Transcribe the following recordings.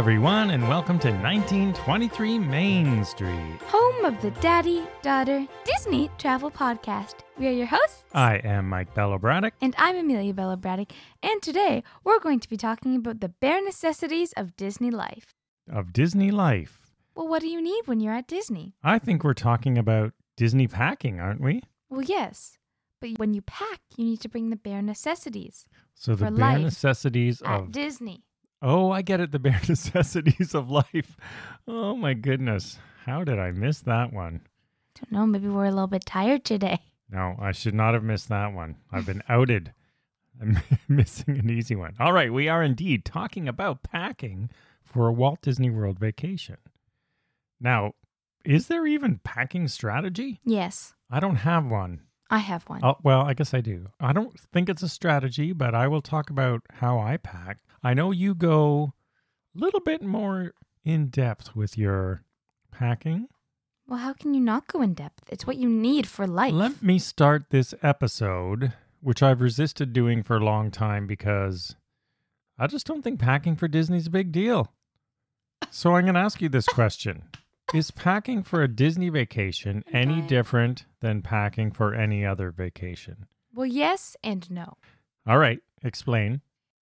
everyone, and welcome to 1923 Main Street. home of the Daddy Daughter Disney Travel Podcast. We are your hosts, I am Mike Bello Braddock. and I'm Amelia Bella Braddock. And today we're going to be talking about the bare necessities of Disney life. of Disney Life. Well, what do you need when you're at Disney? I think we're talking about Disney packing, aren't we? Well, yes, but when you pack, you need to bring the bare necessities So the bare life necessities of Disney. Oh, I get it, the bare necessities of life. Oh my goodness. How did I miss that one? Don't know, maybe we're a little bit tired today. No, I should not have missed that one. I've been outed. I'm missing an easy one. All right, we are indeed talking about packing for a Walt Disney World vacation. Now, is there even packing strategy? Yes, I don't have one. I have one. Oh, well, I guess I do. I don't think it's a strategy, but I will talk about how I pack. I know you go a little bit more in depth with your packing. Well, how can you not go in depth? It's what you need for life. Let me start this episode, which I've resisted doing for a long time because I just don't think packing for Disney's a big deal. So I'm going to ask you this question Is packing for a Disney vacation any different than packing for any other vacation? well, yes and no. All right, explain.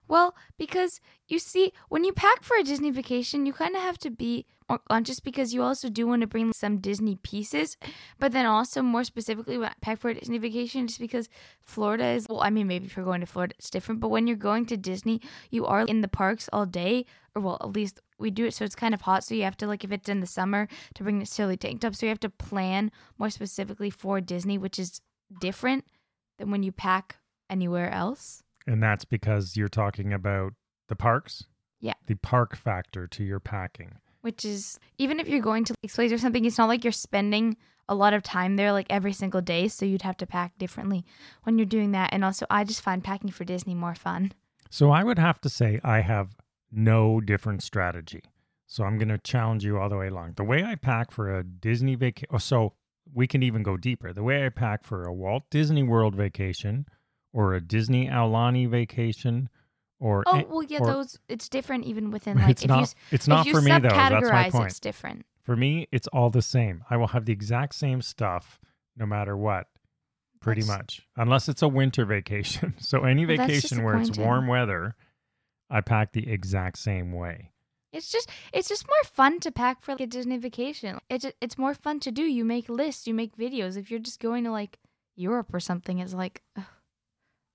Well, because you see, when you pack for a Disney vacation, you kind of have to be conscious because you also do want to bring some Disney pieces. But then also, more specifically, when I pack for a Disney vacation, just because Florida is, well, I mean, maybe if you're going to Florida, it's different. But when you're going to Disney, you are in the parks all day, or well, at least we do it so it's kind of hot. So you have to, like, if it's in the summer, to bring necessarily tank tops. So you have to plan more specifically for Disney, which is different than when you pack anywhere else. And that's because you're talking about the parks? Yeah. The park factor to your packing. which is even if you're going to Lakes or something, it's not like you're spending a lot of time there like every single day, so you'd have to pack differently when you're doing that. And also, I just find packing for Disney more fun. So I would have to say I have no different strategy. So I'm going to challenge you all the way along. The way I pack for a Disney vacation, oh, so we can even go deeper. The way I pack for a Walt Disney World vacation or a Disney Aulani vacation or Oh well, yeah, or- those it's different even within like it's if not you it's not you for me though. That's my point. it's different. For me, it's all the same. I will have the exact same stuff no matter what, pretty That's- much, unless it's a winter vacation. So any Well, vacation where it's warm weather, I pack the exact same way. It's just it's just more fun to pack for like, a Disney vacation. It's it's more fun to do. You make lists, you make videos. If you're just going to like Europe or something, it's like ugh,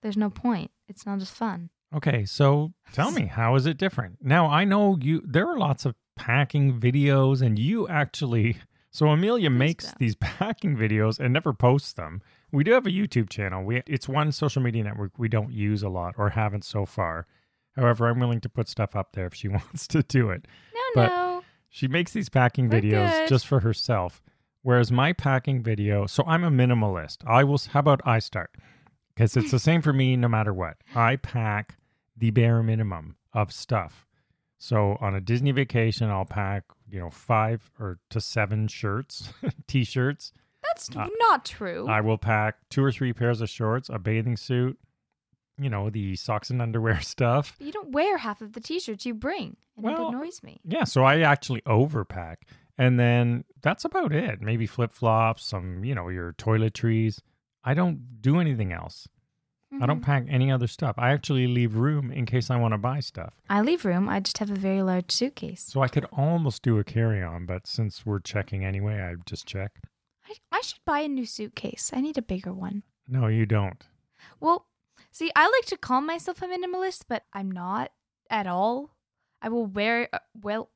there's no point. It's not as fun. Okay, so tell me, how is it different? Now, I know you there are lots of packing videos and you actually so Amelia makes these packing videos and never posts them. We do have a YouTube channel. We it's one social media network we don't use a lot or haven't so far. However, I'm willing to put stuff up there if she wants to do it. No, But- no. She makes these packing We're videos good. just for herself. Whereas my packing video, so I'm a minimalist. I will, how about I start? Because it's the same for me no matter what. I pack the bare minimum of stuff. So on a Disney vacation, I'll pack, you know, five or to seven shirts, t shirts. That's Uh, not true. I will pack two or three pairs of shorts, a bathing suit, you know, the socks and underwear stuff. But you don't wear half of the t-shirts you bring, and Well, it annoys me. Yeah, so I actually overpack. And then that's about it. Maybe flip flops, some, you know, your toiletries. I don't do anything else. I don't Mhm. pack any other stuff. I actually leave room in case I want to buy stuff. I leave room. I just have a very large suitcase. So I could almost do a carry on, but since we're checking anyway, I just check. I, I should buy a new suitcase. I need a bigger one. No, you don't. Well, see, I like to call myself a minimalist, but I'm not at all. I will wear uh, well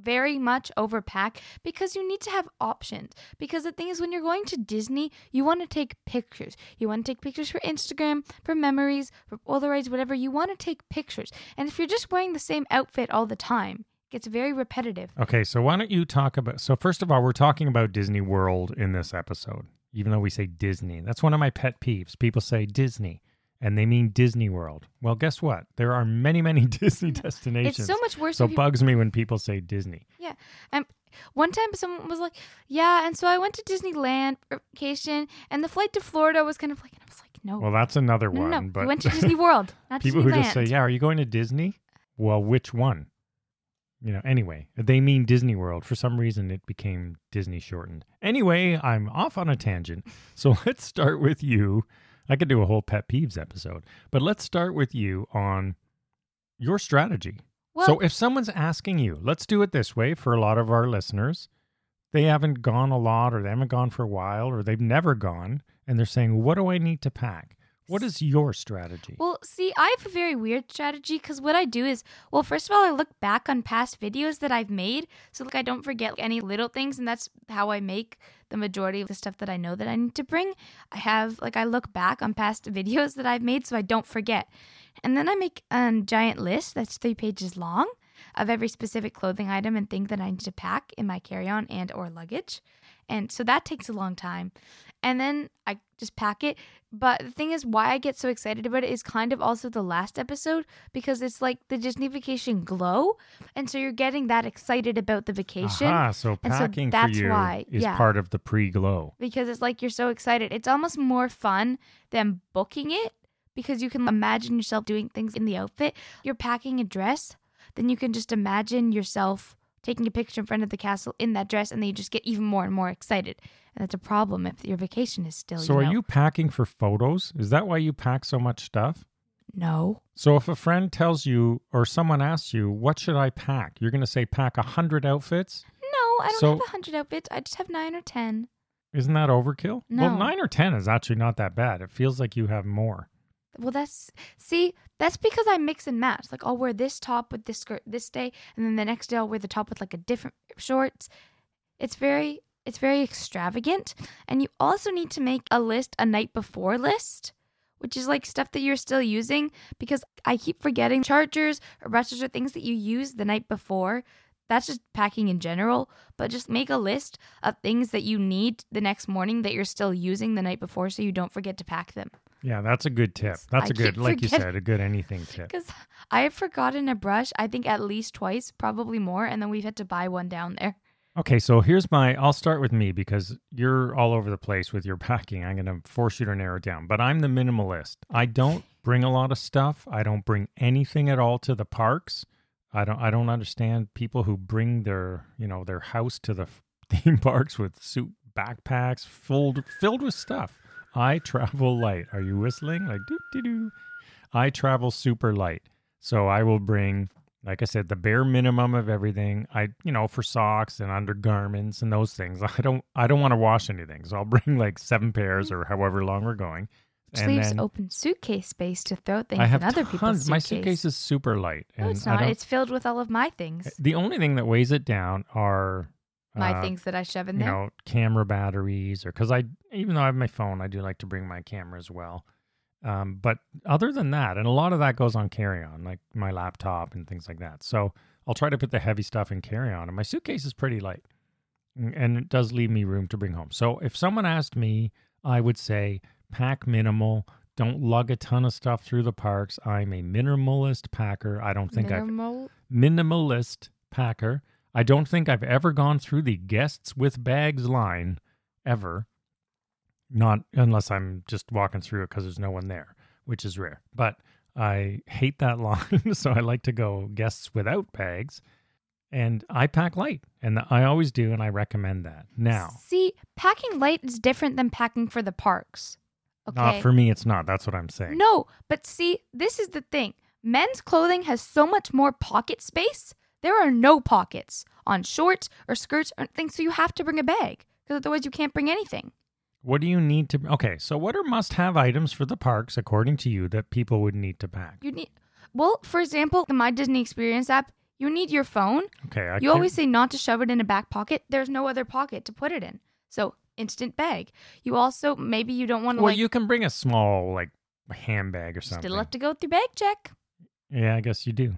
very much overpack because you need to have options. Because the thing is, when you're going to Disney, you want to take pictures. You want to take pictures for Instagram, for memories, for Polaroids, whatever. You want to take pictures. And if you're just wearing the same outfit all the time, it gets very repetitive. Okay, so why don't you talk about so first of all, we're talking about Disney World in this episode, even though we say Disney. That's one of my pet peeves. People say Disney and they mean Disney World. Well, guess what? There are many, many Disney destinations. It's so much worse. so it people- bugs me when people say Disney. Yeah. Um, one time someone was like, "Yeah," and so I went to Disneyland for vacation, and the flight to Florida was kind of like, and I was like, "No, Well, that's another no, one. no, no. but we went to Disney World, not people Disneyland." who just say, "Yeah, are you going to Disney?" Well, which one? You know, anyway, they mean Disney World. For some reason, it became Disney shortened. Anyway, I'm off on a tangent. So let's start with you. I could do a whole pet peeves episode, but let's start with you on your strategy. Well, so if someone's asking you, let's do it this way for a lot of our listeners. They haven't gone a lot or they haven't gone for a while or they've never gone and they're saying, "What do I need to pack?" What is your strategy? Well, see, I have a very weird strategy because what I do is, well, first of all, I look back on past videos that I've made, so like I don't forget any little things, and that's how I make the majority of the stuff that I know that I need to bring. I have like I look back on past videos that I've made, so I don't forget, and then I make a giant list that's three pages long of every specific clothing item and thing that I need to pack in my carry-on and or luggage. And so that takes a long time. And then I just pack it. But the thing is, why I get so excited about it is kind of also the last episode because it's like the Disney vacation glow. And so you're getting that excited about the vacation. Aha, so And so packing that's for you why, is yeah. part of the pre-glow. because it's like you're so excited. It's almost more fun than booking it because you can imagine yourself doing things in the outfit. You're packing a dress, then you can just imagine yourself taking a picture in front of the castle in that dress, and then you just get even more and more excited. And that's a problem if your vacation is still. So you are know, you packing for photos? Is that why you pack so much stuff? No. So if a friend tells you or someone asks you, "What should I pack?" You're going to say pack a 100 outfits? No, I don't So- have a hundred outfits. I just have nine or ten. Isn't that overkill? No. Well, 9 or 10 is actually not that bad. It feels like you have more. Well, that's see, that's because I mix and match. Like I'll wear this top with this skirt this day, and then the next day I'll wear the top with like a different shorts. It's very, it's very extravagant, and you also need to make a list a night before list, which is like stuff that you're still using because I keep forgetting chargers or brushes or things that you use the night before. That's just packing in general, but just make a list of things that you need the next morning that you're still using the night before so you don't forget to pack them. Yeah, that's a good tip. That's I a good, like you said, a good anything tip. Because I have forgotten a brush, I think at least twice, probably more, and then we've had to buy one down there. Okay, so here's my. I'll start with me because you're all over the place with your packing. I'm going to force you to narrow it down. But I'm the minimalist. I don't bring a lot of stuff. I don't bring anything at all to the parks. I don't. I don't understand people who bring their, you know, their house to the theme parks with suit backpacks filled filled with stuff. I travel light. Are you whistling? Like doo doo doo. I travel super light. So I will bring like I said, the bare minimum of everything. I, you know, for socks and undergarments and those things. I don't, I don't want to wash anything, so I'll bring like seven pairs mm. or however long we're going. Which and leaves then open suitcase space to throw things I have in other tons. people's My suitcase. suitcase is super light, no, and it's not. It's filled with all of my things. the only thing that weighs it down are My uh, things that I shove in you there. know, camera batteries, or because I, even though I have my phone, I do like to bring my camera as well. Um, but other than that, and a lot of that goes on carry on, like my laptop and things like that. So I'll try to put the heavy stuff in carry on, and my suitcase is pretty light, Mm, and it does leave me room to bring home. So if someone asked me, I would say pack minimal. Don't lug a ton of stuff through the parks. I'm a minimalist packer. I don't think Minimal. minimalist packer. I don't think I've ever gone through the guests with bags line ever. Not unless I'm just walking through it because there's no one there, which is rare. But I hate that line. so I like to go guests without bags. And I pack light. And I always do. And I recommend that. Now, See, packing light is different than packing for the parks. Okay. not for me, it's not. That's what I'm saying. No, but see, this is the thing. Men's clothing has so much more pocket space. There are no pockets on shorts or skirts or things, so you have to bring a bag because otherwise you can't bring anything. What do you need to? Okay. So, what are must have items for the parks, according to you, that people would need to pack? You need, well, for example, the My Disney Experience app, you need your phone. Okay. I You can't- always say not to shove it in a back pocket. There's no other pocket to put it in. So, instant bag. You also, maybe you don't want to Well, like, you can bring a small like handbag or something. still have to go through bag check. Yeah, I guess you do.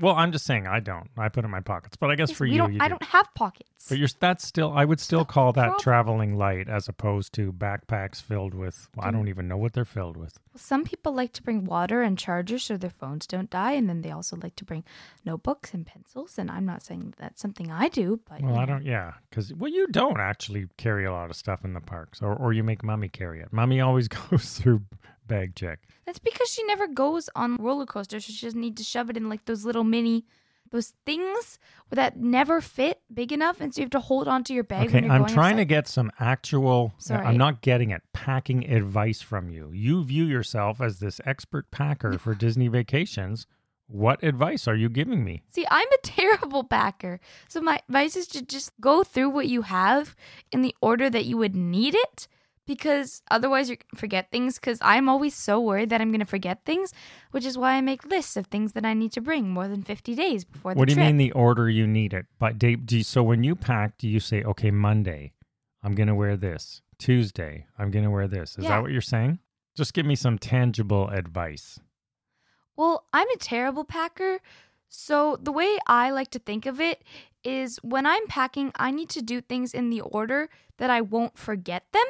Well, I'm just saying I don't. I put it in my pockets, but I guess Yes, for you, don't, you I do. don't have pockets. But you're that's still. I would still not call that problem. traveling light as opposed to backpacks filled with. Well, I don't even know what they're filled with. Well, some people like to bring water and chargers so their phones don't die, and then they also like to bring notebooks and pencils. And I'm not saying that's something I do, but Well, I don't. Yeah, because well, you don't actually carry a lot of stuff in the parks, or or you make mommy carry it. Mommy always goes through bag check. That's because she never goes on roller coasters, so she doesn't need to shove it in like those little mini those things that never fit big enough, and so you have to hold onto your bag. when Okay, I'm trying to get some actual. Sorry. I'm not getting it. Packing advice from you. You view yourself as this expert packer for Disney vacations. What advice are you giving me? See, I'm a terrible packer. So my advice is to just go through what you have in the order that you would need it because otherwise you forget things because I'm always so worried that I'm going to forget things, which is why I make lists of things that I need to bring more than 50 days before the What do you trip. mean the order you need it? But Dave, do you, so when you pack, do you say, okay, Monday, I'm gonna wear this. Tuesday, I'm gonna wear this. Is Yeah. that what you're saying? Just give me some tangible advice. Well, I'm a terrible packer. So, the way I like to think of it is when I'm packing, I need to do things in the order that I won't forget them.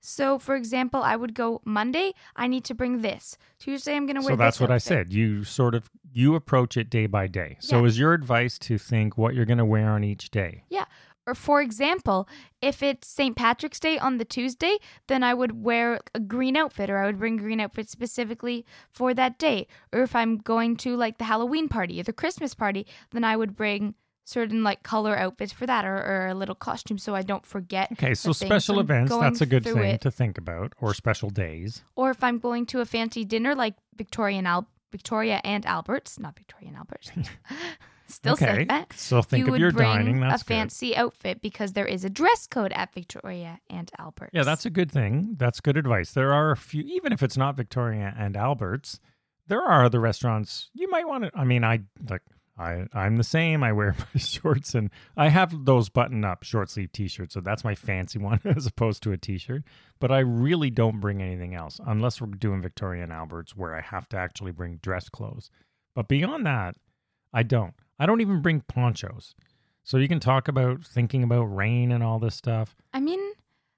So, for example, I would go Monday, I need to bring this. Tuesday, I'm going to wear this. So that's what I said. You sort of you approach it day by day. So Yeah. is your advice to think what you're gonna wear on each day? Yeah. Or, for example, if it's St. Patrick's Day on the Tuesday, then I would wear a green outfit or I would bring a green outfit specifically for that day. Or if I'm going to like the Halloween party or the Christmas party, then I would bring certain like color outfits for that or, or a little costume so I don't forget. Okay, so special So events, that's a good thing it. to think about, or special days. Or if I'm going to a fancy dinner like Victoria and, Al- Victoria and Albert's, not Victoria and Albert's. Still okay. say that. So think you of your dining. That's a good. fancy outfit because there is a dress code at Victoria and Albert's. Yeah, that's a good thing. That's good advice. There are a few, even if it's not Victoria and Albert's, there are other restaurants you might want to. I mean, I like. I, I'm the same. I wear my shorts and I have those button up short sleeve t shirts. So that's my fancy one as opposed to a t shirt. But I really don't bring anything else unless we're doing Victoria and Albert's where I have to actually bring dress clothes. But beyond that, I don't. I don't even bring ponchos. So you can talk about thinking about rain and all this stuff. I mean,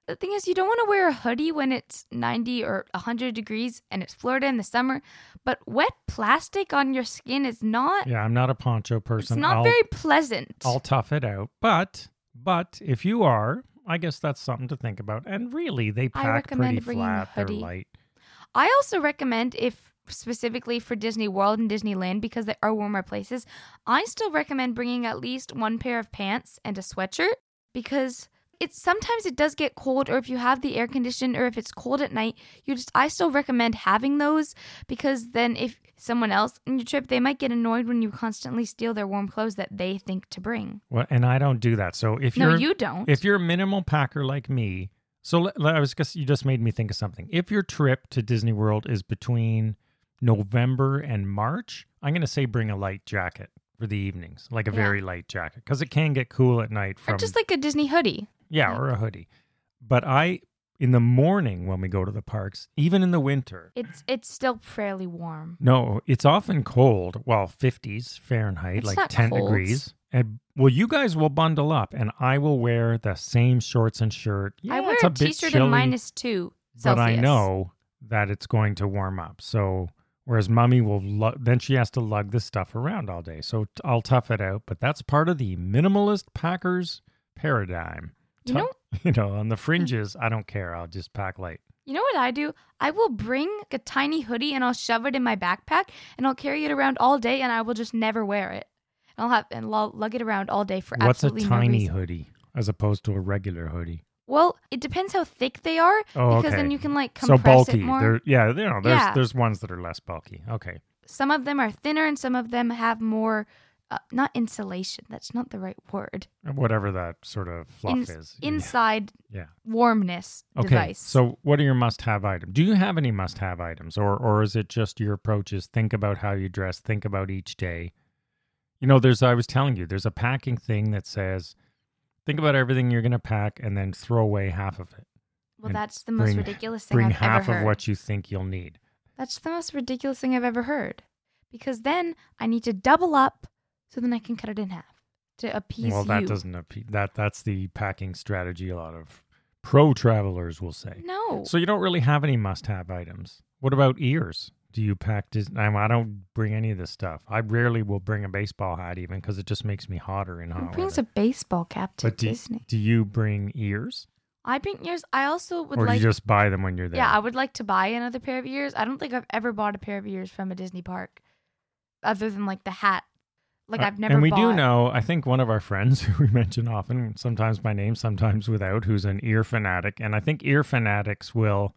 the thing is, you don't want to wear a hoodie when it's 90 or 100 degrees and it's Florida in the summer, but wet plastic on your skin is not. Yeah, I'm not a poncho person. It's not I'll, very pleasant. I'll tough it out. But but if you are, I guess that's something to think about. And really, they pack pretty flat. They're light. I also recommend if specifically for Disney World and Disneyland because they are warmer places, I still recommend bringing at least one pair of pants and a sweatshirt because it's sometimes it does get cold or if you have the air condition or if it's cold at night, you just I still recommend having those because then if someone else in your trip, they might get annoyed when you constantly steal their warm clothes that they think to bring. Well, and I don't do that. So if No, you're you don't. if you're a minimal packer like me, so I was guess you just made me think of something. If your trip to Disney World is between November and March, I'm going to say bring a light jacket for the evenings, like a Yeah. very light jacket, because it can get cool at night or just like a Disney hoodie. Yeah, or a hoodie. But I in the morning when we go to the parks, even in the winter, It's it's still fairly warm. no, it's often cold. Well, 50s Fahrenheit, It's like not 10 cold. degrees. And well, you guys will bundle up, and I will wear the same shorts and shirt. Yeah, I wear it's a t-shirt chilly, in minus two Celsius. but I know that it's going to warm up. So whereas mommy will, lu- then she has to lug this stuff around all day. So t- I'll tough it out. But that's part of the minimalist packers paradigm. You know, you know, on the fringes, I don't care. I'll just pack light. you know what I do? I will bring a tiny hoodie and I'll shove it in my backpack and I'll carry it around all day and I will just never wear it. And I'll have and I'll lug it around all day for What's a absolutely no tiny reason. hoodie as opposed to a regular hoodie? Well, it depends how thick they are Oh, because okay. then you can like so compress bulky. it more. They're, yeah, you know, there's Yeah. there's ones that are less bulky. Okay. Some of them are thinner and some of them have more uh, not insulation. That's not the right word. Whatever that sort of fluff Ins- is. Inside yeah. warmness Okay. device. So what are your must-have items? Do you have any must-have items or or is it just your approach is think about how you dress, think about each day? You know, there's I was telling you, there's a packing thing that says think about everything you're going to pack and then throw away half of it. well, that's the most bring- ridiculous thing Bring I've half ever heard. of what you think you'll need. That's the most ridiculous thing I've ever heard. Because then I need to double up so then I can cut it in half to appease well, that you. doesn't appeal. That that's the packing strategy a lot of pro travelers will say. No. So you don't really have any must-have items. What about ears? Do you pack? Dis- I I don't bring any of this stuff. I rarely will bring a baseball hat even because it just makes me hotter in Who hot brings weather. a baseball cap to But do, Disney? do you bring ears, I bring ears. I also would or like. you just buy them when you're there? yeah, I would like to buy another pair of ears. I don't think I've ever bought a pair of ears from a Disney park, other than like the hat. Like Uh, I've never. And we do know, I think one of our friends who we mention often, sometimes by name, sometimes without, who's an ear fanatic. And I think ear fanatics will,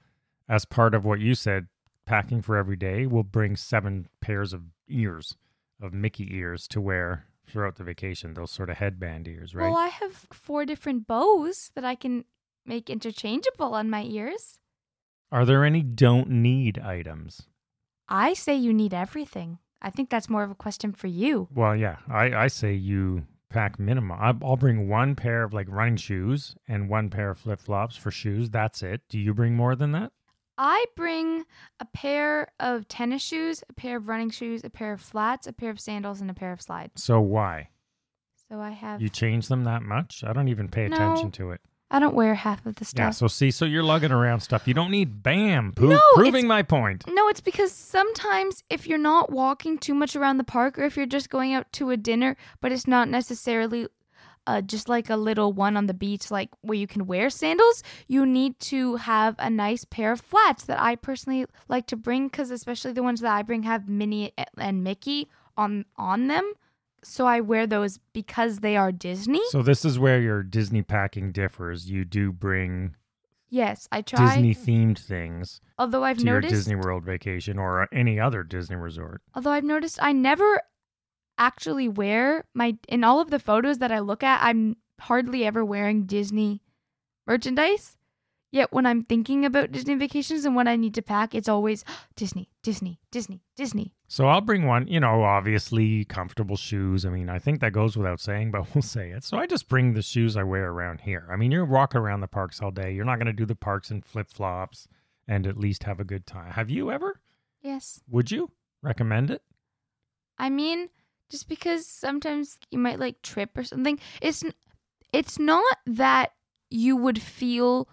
as part of what you said, packing for every day, will bring seven pairs of ears, of Mickey ears to wear throughout the vacation, those sort of headband ears, right? Well, I have four different bows that I can make interchangeable on my ears. Are there any don't need items? I say you need everything. I think that's more of a question for you. Well, yeah, I, I say you pack minimum. I- I'll bring one pair of like running shoes and one pair of flip flops for shoes. That's it. Do you bring more than that? I bring a pair of tennis shoes, a pair of running shoes, a pair of flats, a pair of sandals, and a pair of slides. So why? So I have. You change them that much? I don't even pay No. attention to it. I don't wear half of the stuff. Yeah, so see, so you're lugging around stuff. You don't need bam, poo, No, proving my point. No, it's because sometimes if you're not walking too much around the park or if you're just going out to a dinner, but it's not necessarily uh, just like a little one on the beach, like where you can wear sandals, you need to have a nice pair of flats that I personally like to bring because especially the ones that I bring have Minnie and Mickey on on them. So I wear those because they are Disney. So this is where your Disney packing differs. You do bring yes, I try. Disney themed things although I've to your noticed Disney World vacation or any other Disney resort. Although I've noticed I never actually wear my in all of the photos that I look at, I'm hardly ever wearing Disney merchandise. Yet when I'm thinking about Disney vacations and what I need to pack, it's always Disney, Disney, Disney, Disney. So I'll bring one, you know, obviously comfortable shoes. I mean, I think that goes without saying, but we'll say it. So I just bring the shoes I wear around here. I mean, you're walking around the parks all day. You're not going to do the parks in flip flops and at least have a good time. Have you ever? Yes. Would you recommend it? I mean, just because sometimes you might like trip or something, it's it's not that you would feel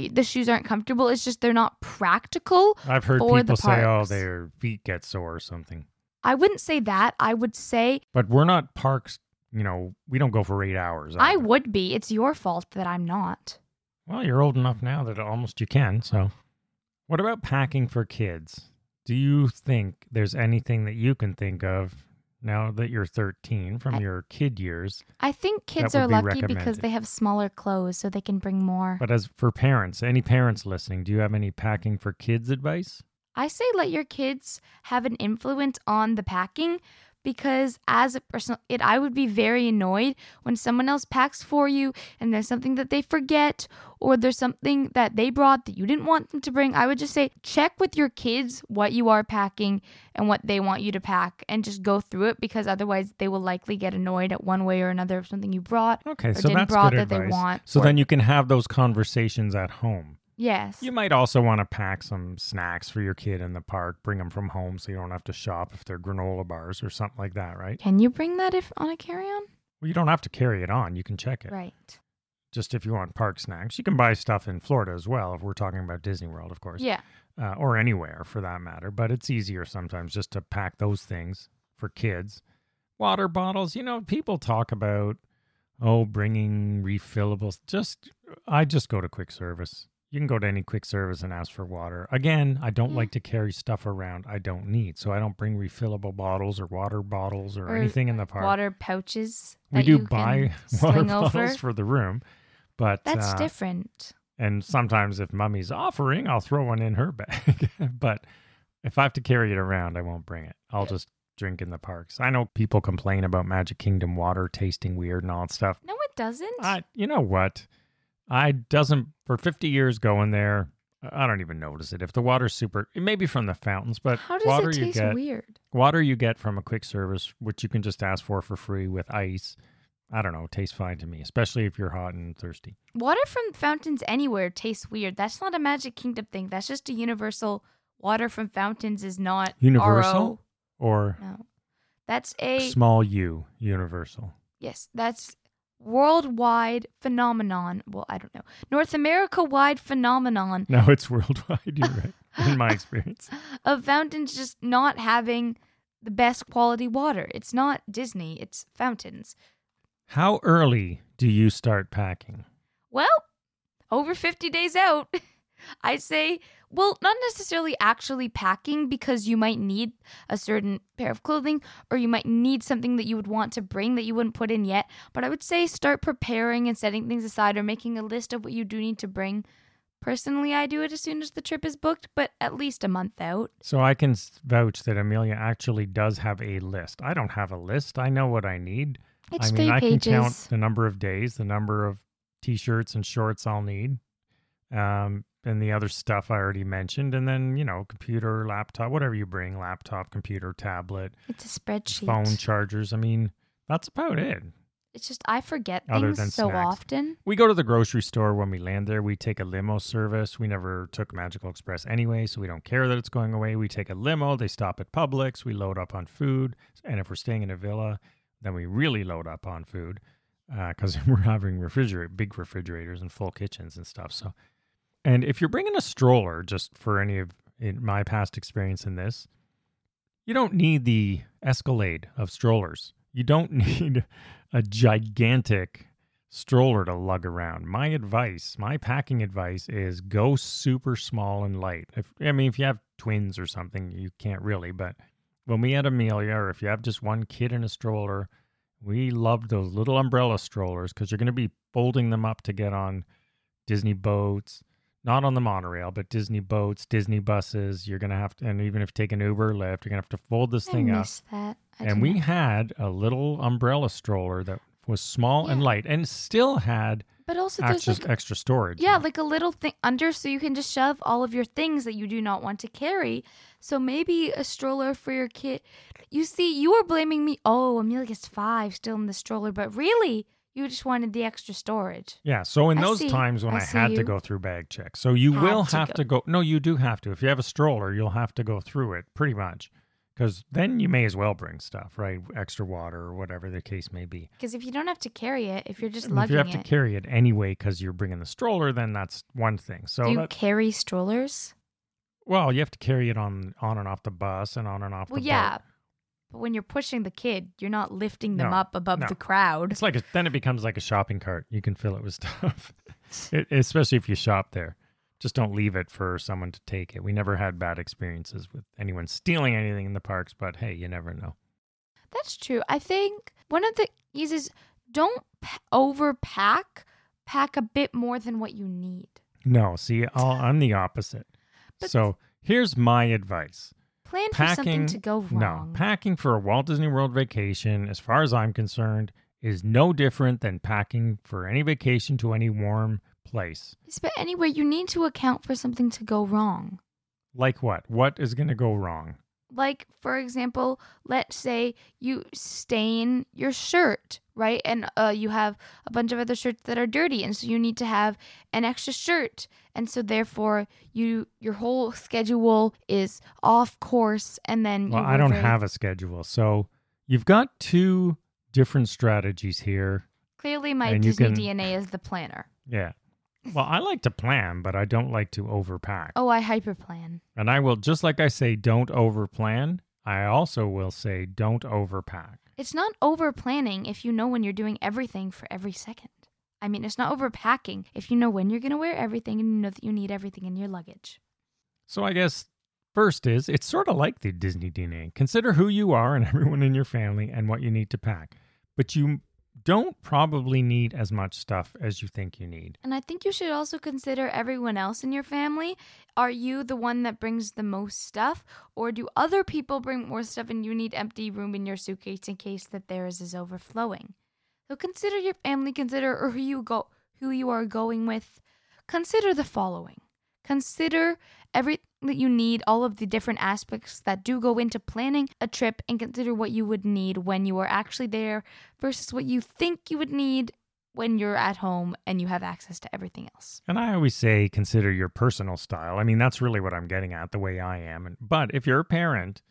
that the shoes aren't comfortable. It's just they're not practical. I've heard people say, oh, their feet get sore or something. I wouldn't say that. I would say But we're not parks, you know, we don't go for eight hours. I either. would be. It's your fault that I'm not. Well, you're old enough now that almost you can. So, what about packing for kids? Do you think there's anything that you can think of now that you're 13 from I- your kid years? I think kids are be lucky because they have smaller clothes so they can bring more. But as for parents, any parents listening, do you have any packing for kids advice? I say let your kids have an influence on the packing because as a person it I would be very annoyed when someone else packs for you and there's something that they forget or there's something that they brought that you didn't want them to bring. I would just say check with your kids what you are packing and what they want you to pack and just go through it because otherwise they will likely get annoyed at one way or another of something you brought. Okay, Or so didn't that's brought good that they advice. want, so or- then you can have those conversations at home. Yes. You might also want to pack some snacks for your kid in the park, bring them from home so you don't have to shop if they're granola bars or something like that, right? Can you bring that if on a carry-on? Well, you don't have to carry it on. You can check it. Right. Just if you want park snacks, you can buy stuff in Florida as well. If we're talking about Disney World, of course, Yeah. uh, or anywhere for that matter. But it's easier sometimes just to pack those things for kids. Water bottles, you know, people talk about oh bringing refillables. Just I just go to quick service. You can go to any quick service and ask for water. Again, I don't Yeah. like to carry stuff around I don't need, so I don't bring refillable bottles or water bottles or, Or anything in the park. Water pouches. we that do buy water bottles over. for the room, but That's uh, different. and sometimes if mummy's offering, I'll throw one in her bag. but if I have to carry it around, I won't bring it. I'll just drink in the parks. I know people complain about Magic Kingdom water tasting weird and all that stuff. No, it doesn't. I, you know what? I doesn't for 50 years going there. I don't even notice it. If the water's super, it may be from the fountains, but How does water it you taste get, weird? water you get from a quick service, which you can just ask for for free with ice. I don't know, tastes fine to me, especially if you're hot and thirsty. Water from fountains anywhere tastes weird. That's not a Magic Kingdom thing. That's just a universal. Water from fountains is not Universal? RO. Or No, that's a small u, universal. yes. That's worldwide phenomenon. Well, I don't know. North America wide phenomenon No, it's worldwide. You're right. In my experience, of fountains just not having the best quality water. It's not Disney. It's fountains. how early do you start packing? Well, over 50 days out. I say, well, not necessarily actually packing because you might need a certain pair of clothing or you might need something that you would want to bring that you wouldn't put in yet. But I would say start preparing and setting things aside or making a list of what you do need to bring. Personally, I do it as soon as the trip is booked, but at least a month out. So I can vouch that Amelia actually does have a list. I don't have a list. I know what I need. It's I mean, I can count the number of days, the number of t-shirts and shorts I'll need, um, and the other stuff I already mentioned, and then you know, computer, laptop, whatever you bring, laptop, computer, tablet, It's a spreadsheet. phone chargers. I mean, that's about it. It's just I forget Other things than so snacks. often. We go to the grocery store when we land there. We take a limo service. We never took Magical Express anyway, so we don't care that it's going away. We take a limo. They stop at Publix. We load up on food. And if we're staying in a villa, then we really load up on food uh, because we're having refrigerator, big refrigerators and full kitchens and stuff. So, and if you're bringing a stroller, just for any of my past experience in this, you don't need the Escalade of strollers. You don't need a gigantic stroller to lug around. My advice, my packing advice is go super small and light. If I mean if you have twins or something, you can't really, but when we had Amelia or if you have just one kid in a stroller, we loved those little umbrella strollers because you're going to be folding them up to get on Disney boats, not on the monorail, but Disney boats, Disney buses. You're going to have to, and even if you take an Uber Lyft, you're going to have to fold this I thing up that. I and we not- had a little umbrella stroller that was small and light and still had but also there's extra, like extra storage. yeah, like a little thing under so you can just shove all of your things that you do not want to carry. So maybe a stroller for your kid. You see, you are blaming me. Oh, Amelia's five, still in the stroller, but really, you just wanted the extra storage. Yeah. So in I those see. times when I I, had to go through bag check, so you Had will to have go. to go. No, you do have to. If you have a stroller, you'll have to go through it pretty much, because then you may as well bring stuff, right? Extra water or whatever the case may be. Because if you don't have to carry it, if you're just And if you have it, to carry it anyway because you're bringing the stroller, then that's one thing. So do you that, carry strollers? well, you have to carry it on on and off the bus and on and off Well, the yeah. boat. But when you're pushing the kid, you're not lifting them No, up above no. the crowd. It's like a, then it becomes like a shopping cart. You can fill it with stuff, it, especially if you shop there. Just don't leave it for someone to take it. We never had bad experiences with anyone stealing anything in the parks, but hey, you never know. That's true. I think one of the keys is don't p- overpack. Pack a bit more than what you need. No, see, I'll, I'm the opposite. But- so here's my advice. Plan for Packing, something to go no, packing for a Walt Disney World vacation, as far as I'm concerned, is no different than packing for any vacation to any warm place. Yes, But anyway, you need to account for something to go wrong. Like what? What is going to go wrong? Like, for example, let's say you stain your shirt, right? And uh, you have a bunch of other shirts that are dirty, and so you need to have an extra shirt, and so therefore you your whole schedule is off course, and then Well, I don't have a schedule. So you've got two different strategies here. Clearly, my And Disney can- DNA is the planner. Yeah. Well, I like to plan, but I don't like to overpack. Oh, I hyperplan. And I will, just like I say, don't overplan, I also will say don't overpack. It's not over planning if you know when you're doing everything for every second. I mean, it's not overpacking if you know when you're going to wear everything and you know that you need everything in your luggage. So I guess first is it's sort of like the Disney DNA. Consider who you are and everyone in your family and what you need to pack. But you don't probably need as much stuff as you think you need. And I think you should also consider everyone else in your family. Are you the one that brings the most stuff, or do other people bring more stuff and you need empty room in your suitcase in case that theirs is overflowing? So consider your family, consider who you go who you are going with. Consider the following. Consider everything that you need, all of the different aspects that do go into planning a trip, and consider what you would need when you are actually there versus what you think you would need when you're at home and you have access to everything else. And I always say consider your personal style. I mean, that's really what I'm getting at, the way I am. But if you're a parent,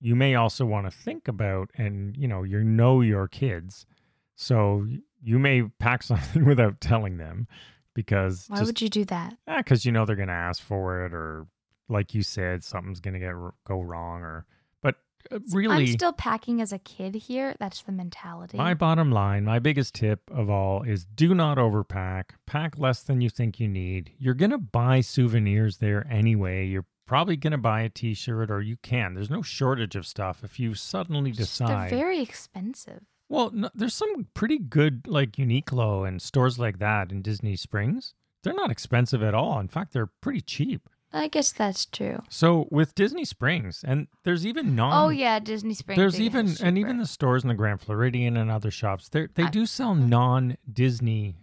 you may also want to think about and, you know, you know your kids. So you may pack something without telling them because Why just would you do that? Yeah, because you know they're going to ask for it or like you said something's going to get go wrong or but uh, really, I'm still packing as a kid here. That's the mentality. my bottom line, my biggest tip of all is do not overpack. Pack less than you think you need. You're going to buy souvenirs there anyway. You're probably going to buy a t shirt or you can. There's no shortage of stuff if you suddenly Just They're decide. very expensive. well, no, there's some pretty good, like Uniqlo and stores like that in Disney Springs. They're not expensive at all. In fact, they're pretty cheap. I guess that's true. So with Disney Springs, and there's even non. oh yeah, Disney Springs. There's even and even the stores in the Grand Floridian and other shops. They they do sell non Disney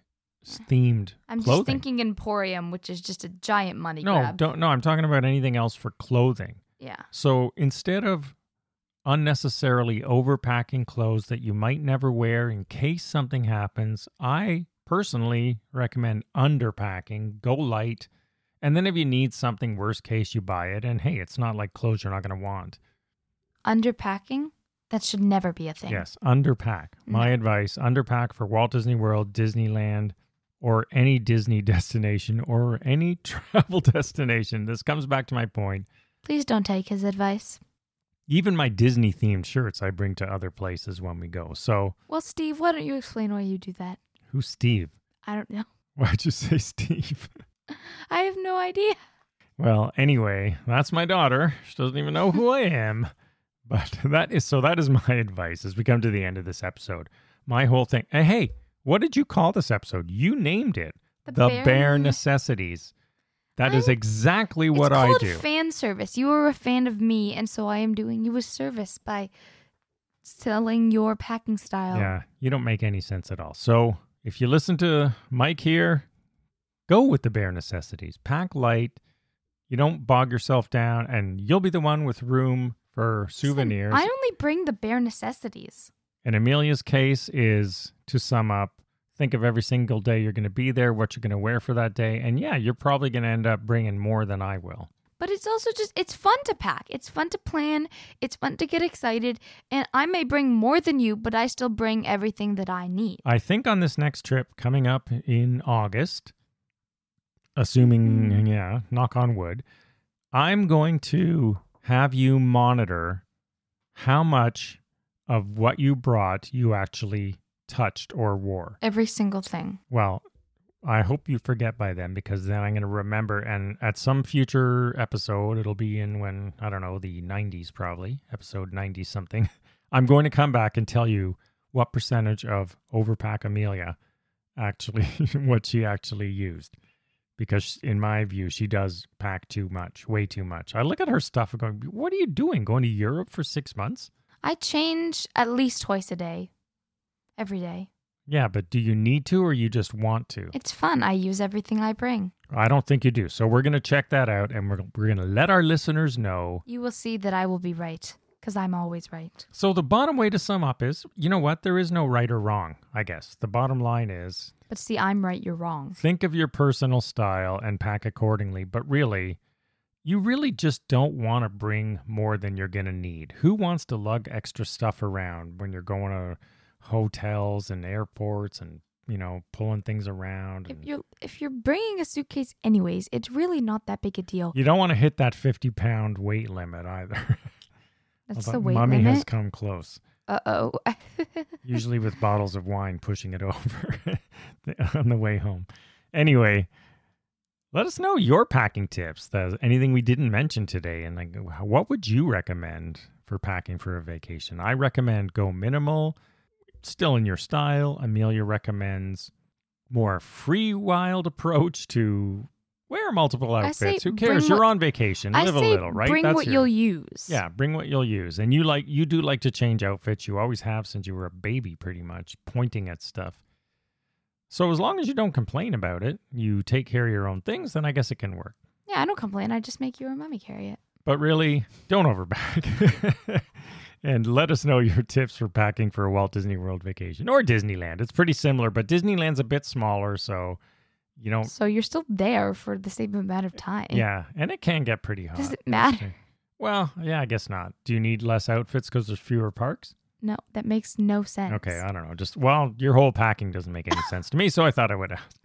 themed I'm clothing. just thinking Emporium, which is just a giant money no, grab. don't no. I'm talking about anything else for clothing. Yeah. So instead of unnecessarily overpacking clothes that you might never wear in case something happens, I personally recommend underpacking. Go light. And then if you need something, worst case, you buy it. And hey, it's not like clothes you're not going to want. Underpacking? That should never be a thing. Yes, underpack. My No. advice underpack for Walt Disney World, Disneyland, or any Disney destination or any travel destination. This comes back to my point. Please don't take his advice. Even my Disney themed shirts I bring to other places when we go. So, Well, Steve, why don't you explain why you do that? who's Steve? I don't know. Why'd you say Steve? I have no idea. Well, anyway, that's my daughter. She doesn't even know who I am. But that is so that is my advice as we come to the end of this episode. My whole thing. Hey, hey, what did you call this episode? You named it. The, bare, necessities. That is I'm- exactly It's what I do. fan service. You are a fan of me, and so I am doing you a service by selling your packing style. yeah, you don't make any sense at all. So if you listen to Mike here, go with the bare necessities. Pack light. You don't bog yourself down, and you'll be the one with room for souvenirs. I only bring the bare necessities. And Amelia's case is to sum up think of every single day you're going to be there, what you're going to wear for that day. And yeah, you're probably going to end up bringing more than I will. But it's also just, it's fun to pack. It's fun to plan. It's fun to get excited. And I may bring more than you, but I still bring everything that I need. I think on this next trip coming up in August, assuming, Hmm. yeah, knock on wood, I'm going to have you monitor how much of what you brought you actually touched or wore. Every single thing. Well, I hope you forget by then because then I'm going to remember. And at some future episode, it'll be in when, I don't know, the 90s probably, episode 90 something. I'm going to come back and tell you what percentage of Overpack Amelia actually, what she actually used. Because in my view, she does pack too much, way too much. I look at her stuff and going, What are you doing? Going to Europe for six months? I change at least twice a day. Every day. Yeah, but do you need to or you just want to? It's fun. I use everything I bring. I don't think you do. So we're going to check that out and we're, we're going to let our listeners know. You will see that I will be right because I'm always right. So the bottom way to sum up is you know what? There is no right or wrong, I guess. The bottom line is But see, I'm right, you're wrong. think of your personal style and pack accordingly. But really, you really just don't want to bring more than you're going to need. Who wants to lug extra stuff around when you're going to hotels and airports and, you know, pulling things around? If and- you're if you're bringing a suitcase anyways, it's really not that big a deal. you don't want to hit that 50 pound weight limit either. That's Although the weight Mummy has come close. Uh oh. usually with bottles of wine pushing it over on the way home. Anyway, let us know your packing tips. The, anything we didn't mention today, and like, what would you recommend for packing for a vacation? I recommend go minimal, still in your style. Amelia recommends more free wild approach to wear multiple I say outfits. Who cares? You're on vacation. I Live say a little, right? bring That's what your- you'll use. yeah, bring what you'll use. And you like you do like to change outfits. You always have since you were a baby pretty much, pointing at stuff. So as long as you don't complain about it, you take care of your own things, then I guess it can work. Yeah, I don't complain. I just make you or mommy carry it. But really, don't overpack. and let us know your tips for packing for a Walt Disney World vacation or Disneyland. It's pretty similar, but Disneyland's a bit smaller, so you don't So you're still there for the same amount of time. Yeah, and it can get pretty hot. Does it matter? Well, yeah, I guess not. Do you need less outfits because there's fewer parks? No, that makes no sense. Okay, I don't know. Just well, your whole packing doesn't make any sense to me, so I thought I would ask.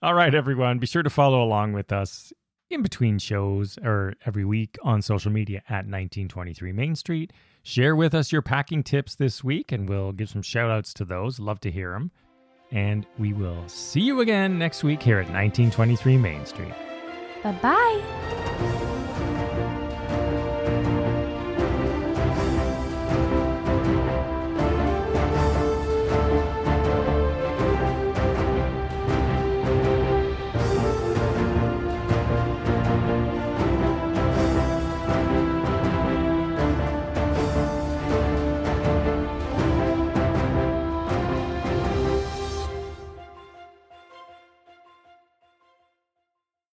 All right, everyone, be sure to follow along with us in between shows or every week on social media at 1923 Main Street. share with us your packing tips this week, and we'll give some shout outs to those. Love to hear them. And we will see you again next week here at 1923 Main Street. Bye bye.